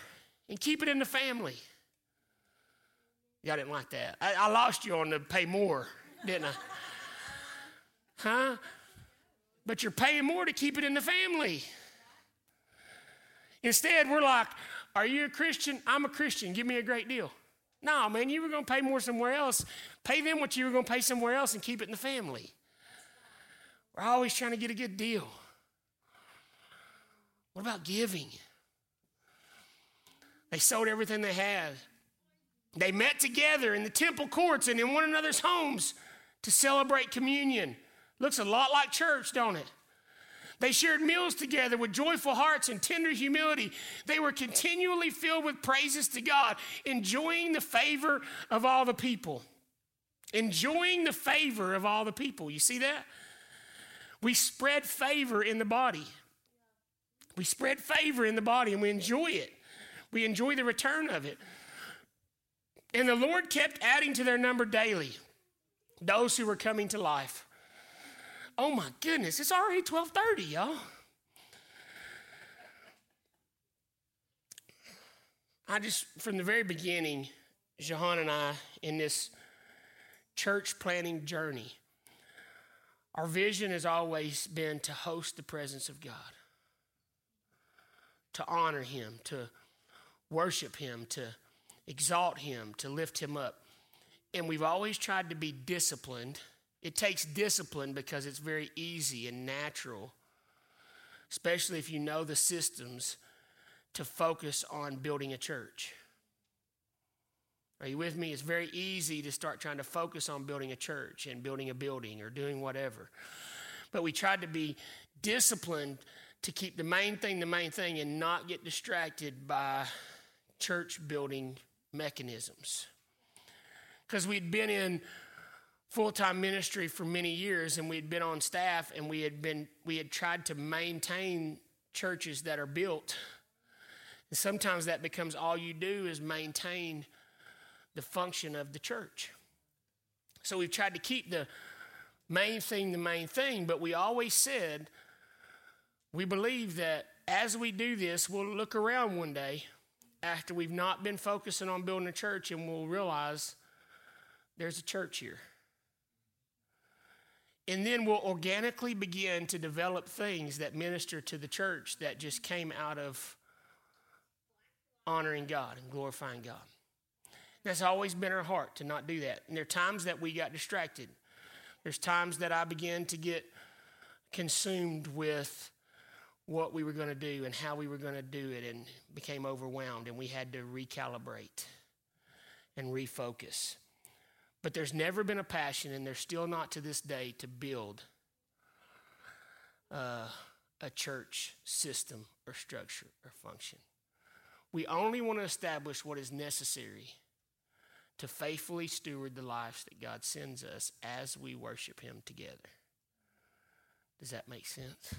and keep it in the family. Y'all didn't like that. I, I lost you on the pay more, didn't I? Huh? But you're paying more to keep it in the family. Instead, we're like, Are you a Christian? I'm a Christian. Give me a great deal. No, man, you were going to pay more somewhere else. Pay them what you were going to pay somewhere else and keep it in the family. We're always trying to get a good deal. What about giving? They sold everything they had. They met together in the temple courts and in one another's homes to celebrate communion. Looks a lot like church, don't it? They shared meals together with joyful hearts and tender humility. They were continually filled with praises to God, enjoying the favor of all the people. Enjoying the favor of all the people. You see that? We spread favor in the body. We spread favor in the body and we enjoy it. We enjoy the return of it. And the Lord kept adding to their number daily those who were coming to life. Oh my goodness, it's already 12:30, y'all. I just from the very beginning, Jahan and I in this church planning journey, our vision has always been to host the presence of God, to honor Him, to worship Him, to exalt Him, to lift Him up. And we've always tried to be disciplined. It takes discipline because it's very easy and natural, especially if you know the systems, to focus on building a church. Are you with me? It's very easy to start trying to focus on building a church and building a building or doing whatever. But we tried to be disciplined to keep the main thing the main thing and not get distracted by church building mechanisms. Because we'd been in full time ministry for many years and we'd been on staff and we had been we had tried to maintain churches that are built. And sometimes that becomes all you do is maintain the function of the church. So we've tried to keep the main thing the main thing, but we always said we believe that as we do this, we'll look around one day after we've not been focusing on building a church and we'll realize there's a church here. And then we'll organically begin to develop things that minister to the church that just came out of honoring God and glorifying God. That's always been our heart to not do that. And there are times that we got distracted. There's times that I began to get consumed with what we were going to do and how we were going to do it and became overwhelmed and we had to recalibrate and refocus. But there's never been a passion, and there's still not to this day, to build uh, a church system or structure or function. We only want to establish what is necessary to faithfully steward the lives that God sends us as we worship Him together. Does that make sense?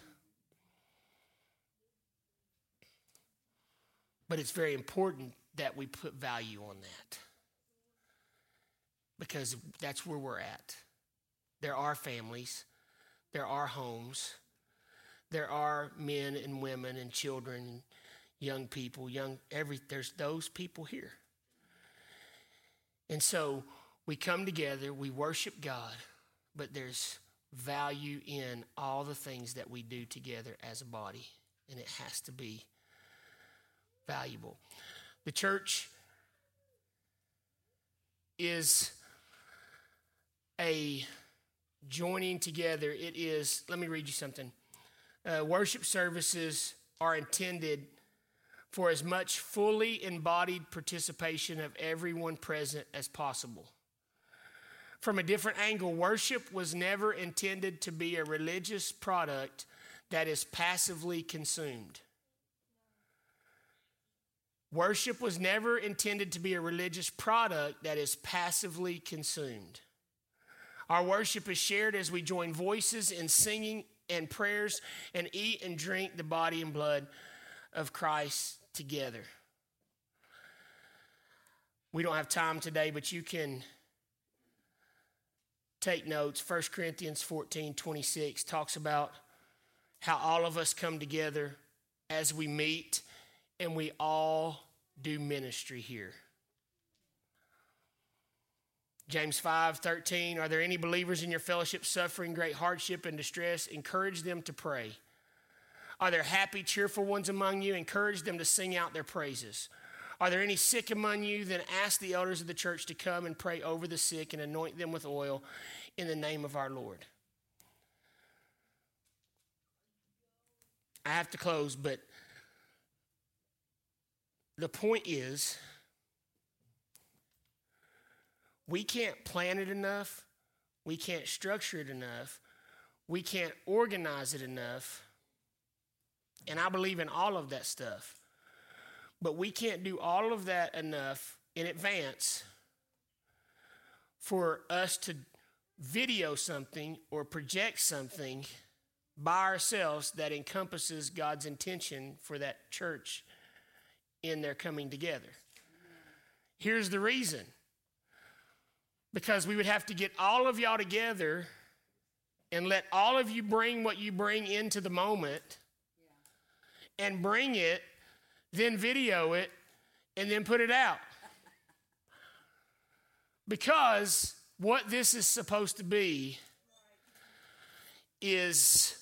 But it's very important that we put value on that because that's where we're at. There are families, there are homes, there are men and women and children, young people, young every there's those people here. And so we come together, we worship God, but there's value in all the things that we do together as a body, and it has to be valuable. The church is a joining together. It is, let me read you something. Uh, worship services are intended for as much fully embodied participation of everyone present as possible. From a different angle, worship was never intended to be a religious product that is passively consumed. Worship was never intended to be a religious product that is passively consumed. Our worship is shared as we join voices in singing and prayers and eat and drink the body and blood of Christ together. We don't have time today, but you can take notes. 1 Corinthians 14 26 talks about how all of us come together as we meet and we all do ministry here. James 5 13, are there any believers in your fellowship suffering great hardship and distress? Encourage them to pray. Are there happy, cheerful ones among you? Encourage them to sing out their praises. Are there any sick among you? Then ask the elders of the church to come and pray over the sick and anoint them with oil in the name of our Lord. I have to close, but the point is we can't plan it enough. We can't structure it enough. We can't organize it enough. And I believe in all of that stuff. But we can't do all of that enough in advance for us to video something or project something by ourselves that encompasses God's intention for that church in their coming together. Here's the reason because we would have to get all of y'all together and let all of you bring what you bring into the moment and bring it, then video it, and then put it out. Because what this is supposed to be is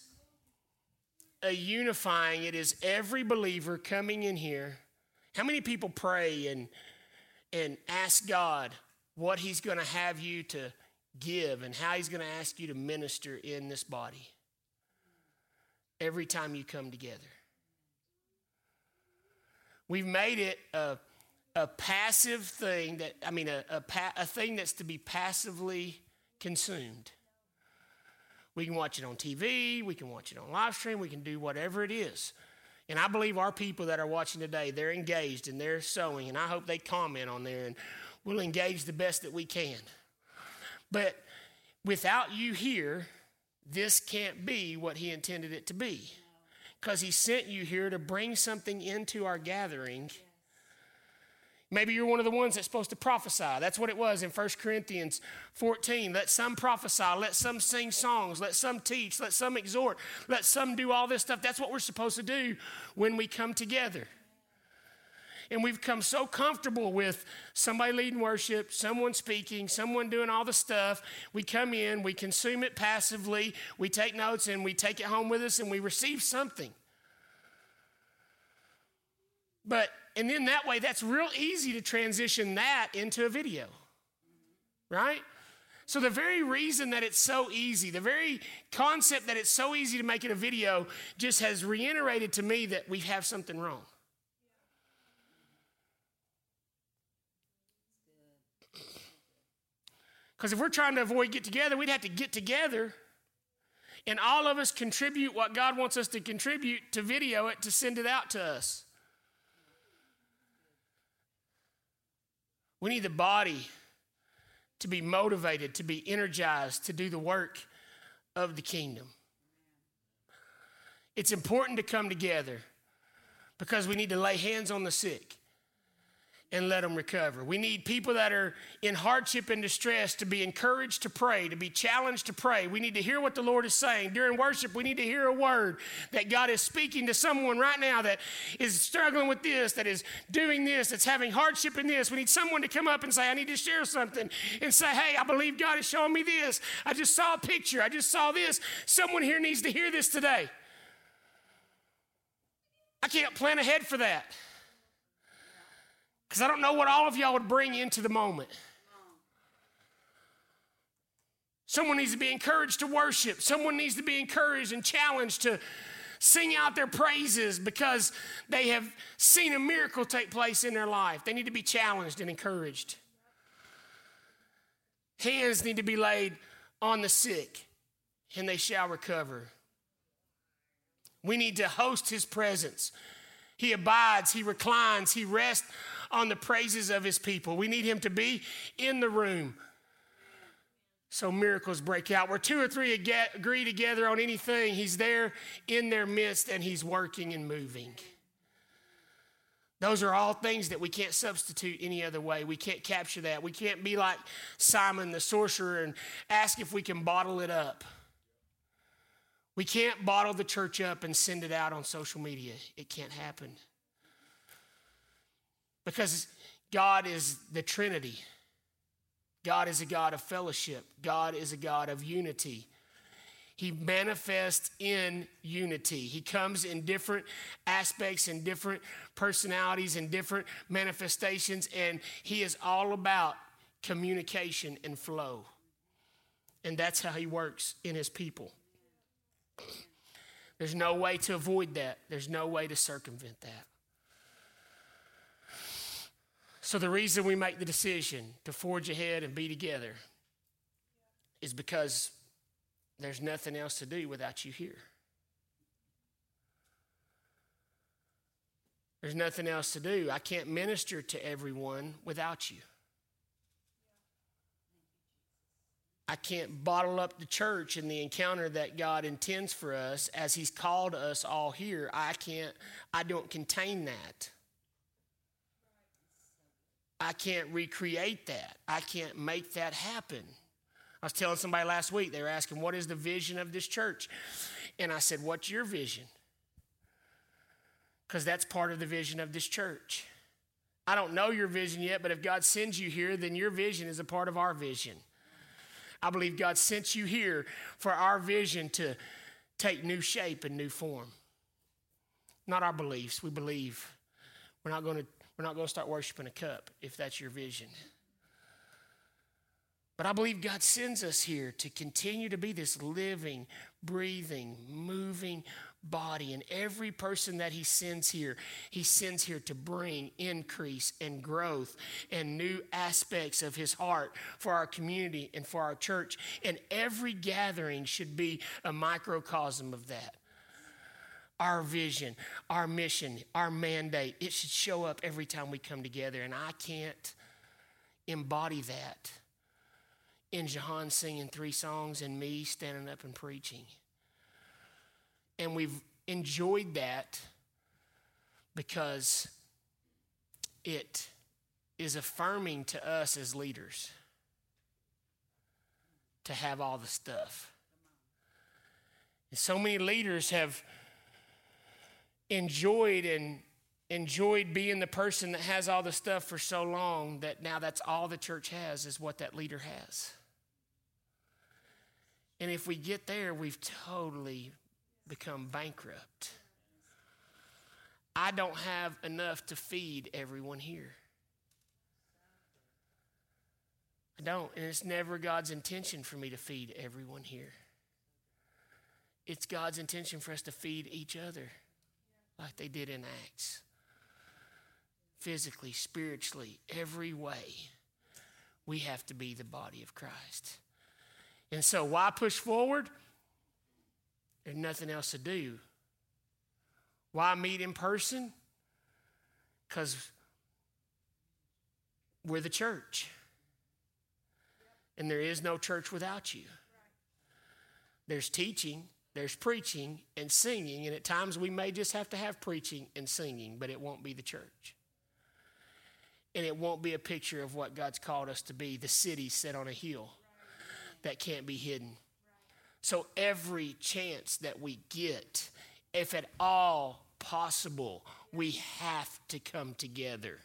a unifying, it is every believer coming in here. How many people pray and, and ask God, what He's going to have you to give and how He's going to ask you to minister in this body every time you come together. We've made it a, a passive thing that, I mean, a, a, a thing that's to be passively consumed. We can watch it on TV, we can watch it on live stream, we can do whatever it is. And I believe our people that are watching today, they're engaged and they're sowing, and I hope they comment on there and we'll engage the best that we can. But without you here, this can't be what he intended it to be. Because he sent you here to bring something into our gathering. Maybe you're one of the ones that's supposed to prophesy. That's what it was in 1 Corinthians 14. Let some prophesy, let some sing songs, let some teach, let some exhort, let some do all this stuff. That's what we're supposed to do when we come together. And we've come so comfortable with somebody leading worship, someone speaking, someone doing all the stuff. We come in, we consume it passively, we take notes, and we take it home with us, and we receive something. But, and then that way, that's real easy to transition that into a video, right? So, the very reason that it's so easy, the very concept that it's so easy to make it a video, just has reiterated to me that we have something wrong. Because if we're trying to avoid get together, we'd have to get together and all of us contribute what God wants us to contribute to video it to send it out to us. We need the body to be motivated, to be energized, to do the work of the kingdom. It's important to come together because we need to lay hands on the sick and let them recover. We need people that are in hardship and distress to be encouraged to pray, to be challenged to pray. We need to hear what the Lord is saying. During worship, we need to hear a word that God is speaking to someone right now that is struggling with this, that is doing this, that's having hardship in this. We need someone to come up and say, I need to share something and say, Hey, I believe God is showing me this. I just saw a picture. I just saw this. Someone here needs to hear this today. I can't plan ahead for that. Because I don't know what all of y'all would bring into the moment. Someone needs to be encouraged to worship. Someone needs to be encouraged and challenged to sing out their praises because they have seen a miracle take place in their life. They need to be challenged and encouraged. Hands need to be laid on the sick and they shall recover. We need to host his presence. He abides, he reclines, he rests on the praises of his people. We need him to be in the room. So miracles break out. Where two or three agree together on anything, He's there in their midst and He's working and moving. Those are all things that we can't substitute any other way. We can't capture that. We can't be like Simon the sorcerer and ask if we can bottle it up. We can't bottle the church up and send it out on social media. It can't happen. Because God is the Trinity. God is a God of fellowship. God is a God of unity. He manifests in unity. He comes in different aspects and different personalities and different manifestations, and He is all about communication and flow. And that's how He works in His people. There's no way to avoid that, there's no way to circumvent that. So, the reason we make the decision to forge ahead and be together is because there's nothing else to do without you here. There's nothing else to do. I can't minister to everyone without you. I can't bottle up the church and the encounter that God intends for us as He's called us all here. I can't, I don't contain that. I can't recreate that. I can't make that happen. I was telling somebody last week, they were asking, What is the vision of this church? And I said, What's your vision? Because that's part of the vision of this church. I don't know your vision yet, but if God sends you here, then your vision is a part of our vision. I believe God sent you here for our vision to take new shape and new form. Not our beliefs. We believe we're not going to we're not going to start worshiping a cup if that's your vision. But I believe God sends us here to continue to be this living, breathing, moving body. And every person that He sends here, He sends here to bring increase and growth and new aspects of His heart for our community and for our church. And every gathering should be a microcosm of that our vision, our mission, our mandate. It should show up every time we come together. And I can't embody that in Jahan singing three songs and me standing up and preaching. And we've enjoyed that because it is affirming to us as leaders to have all the stuff. And so many leaders have enjoyed and enjoyed being the person that has all the stuff for so long that now that's all the church has is what that leader has. And if we get there, we've totally become bankrupt. I don't have enough to feed everyone here. I don't. And it's never God's intention for me to feed everyone here. It's God's intention for us to feed each other like they did in Acts. Physically, spiritually, every way, we have to be the body of Christ. And so, why push forward? There's nothing else to do. Why meet in person? Because we're the church. And there is no church without you. There's teaching, there's preaching and singing, and at times we may just have to have preaching and singing, but it won't be the church. And it won't be a picture of what God's called us to be the city set on a hill that can't be hidden. So every chance that we get, if at all possible, we have to come together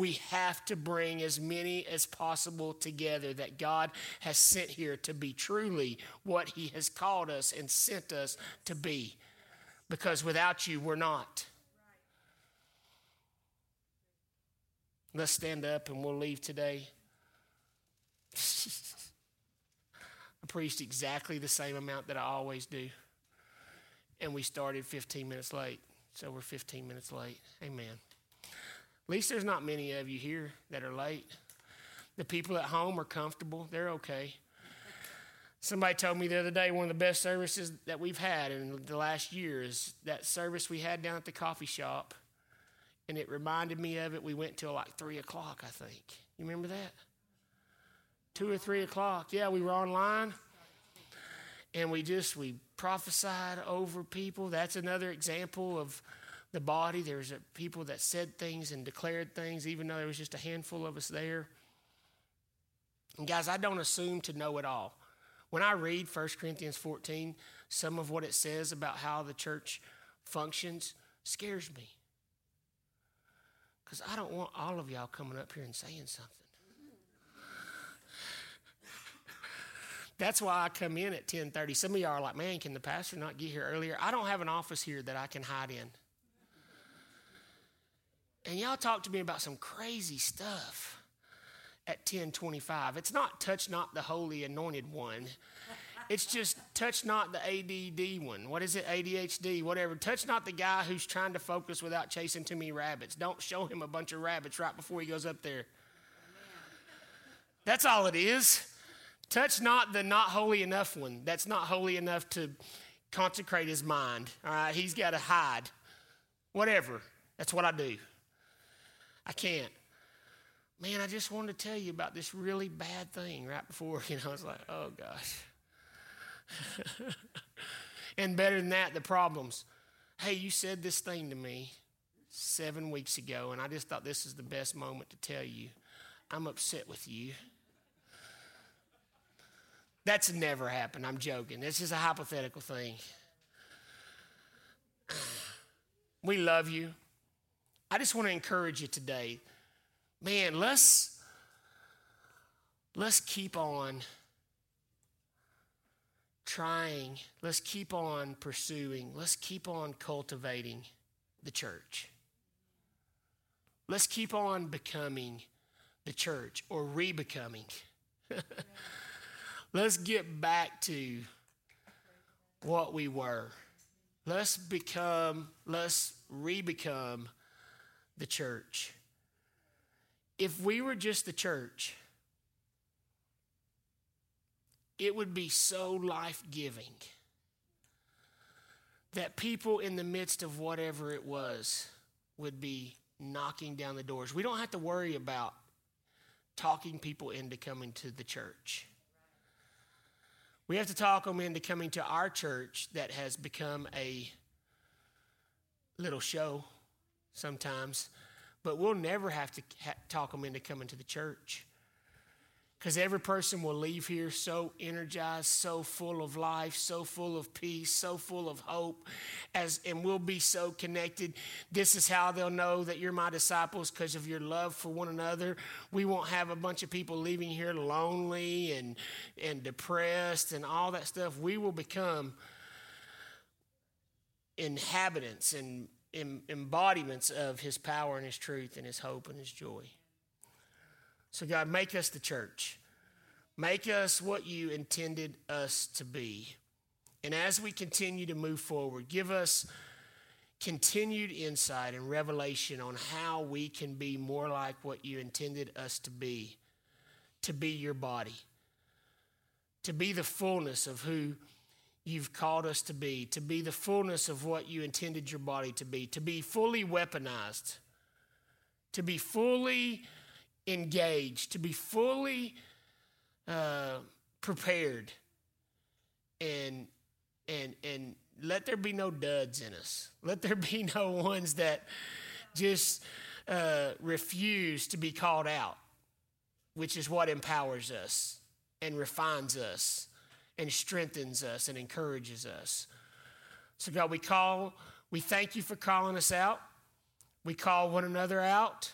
we have to bring as many as possible together that God has sent here to be truly what He has called us and sent us to be. Because without you, we're not. Let's stand up and we'll leave today. I preached exactly the same amount that I always do. And we started 15 minutes late. So we're 15 minutes late. Amen. At least there's not many of you here that are late. The people at home are comfortable, they're okay. Somebody told me the other day one of the best services that we've had in the last year is that service we had down at the coffee shop. And it reminded me of it. We went till like three o'clock, I think. You remember that? two or three o'clock. Yeah, we were online, and we just we prophesied over people. That's another example of the body. There's a, people that said things and declared things, even though there was just a handful of us there. And guys, I don't assume to know it all. When I read 1 Corinthians 14, some of what it says about how the church functions scares me. Because I don't want all of y'all coming up here and saying something. That's why I come in at 10:30. Some of y'all are like, "Man, can the pastor not get here earlier?" I don't have an office here that I can hide in. And y'all talk to me about some crazy stuff at 10:25. It's not touch not the holy anointed one. It's just touch not the ADD one. What is it? ADHD, whatever. Touch not the guy who's trying to focus without chasing too many rabbits. Don't show him a bunch of rabbits right before he goes up there. That's all it is. Touch not the not holy enough one. That's not holy enough to consecrate his mind. All right, he's got to hide. Whatever. That's what I do. I can't. Man, I just wanted to tell you about this really bad thing right before, you know, I was like, oh gosh. and better than that, the problems. Hey, you said this thing to me seven weeks ago, and I just thought this is the best moment to tell you I'm upset with you. That's never happened. I'm joking. This is a hypothetical thing. We love you. I just want to encourage you today. Man, let's let's keep on trying. Let's keep on pursuing. Let's keep on cultivating the church. Let's keep on becoming the church or re-becoming. Let's get back to what we were. Let's become, let's re become the church. If we were just the church, it would be so life giving that people in the midst of whatever it was would be knocking down the doors. We don't have to worry about talking people into coming to the church. We have to talk them into coming to our church that has become a little show sometimes, but we'll never have to ha- talk them into coming to the church. Because every person will leave here so energized, so full of life, so full of peace, so full of hope, as and we'll be so connected. This is how they'll know that you're my disciples because of your love for one another. We won't have a bunch of people leaving here lonely and and depressed and all that stuff. We will become inhabitants and embodiments of his power and his truth and his hope and his joy. So, God, make us the church. Make us what you intended us to be. And as we continue to move forward, give us continued insight and revelation on how we can be more like what you intended us to be, to be your body, to be the fullness of who you've called us to be, to be the fullness of what you intended your body to be, to be fully weaponized, to be fully engaged, to be fully uh, prepared, and and and let there be no duds in us. Let there be no ones that just uh, refuse to be called out, which is what empowers us and refines us and strengthens us and encourages us. So, God, we call, we thank you for calling us out. We call one another out.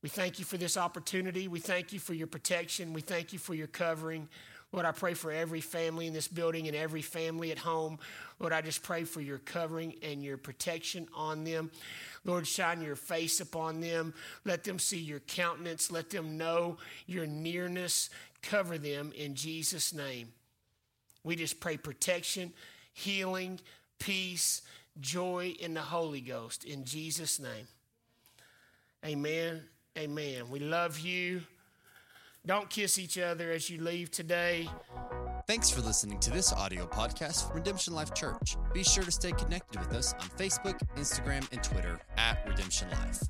We thank you for this opportunity. We thank you for your protection. We thank you for your covering. Lord, I pray for every family in this building and every family at home. Lord, I just pray for your covering and your protection on them. Lord, shine your face upon them. Let them see your countenance. Let them know your nearness. Cover them in Jesus' name. We just pray protection, healing, peace, joy in the Holy Ghost in Jesus' name. Amen Amen. We love you. Don't kiss each other as you leave today.
Thanks for listening to this audio podcast from Redemption Life Church. Be sure to stay connected with us on Facebook, Instagram, and Twitter at Redemption Life.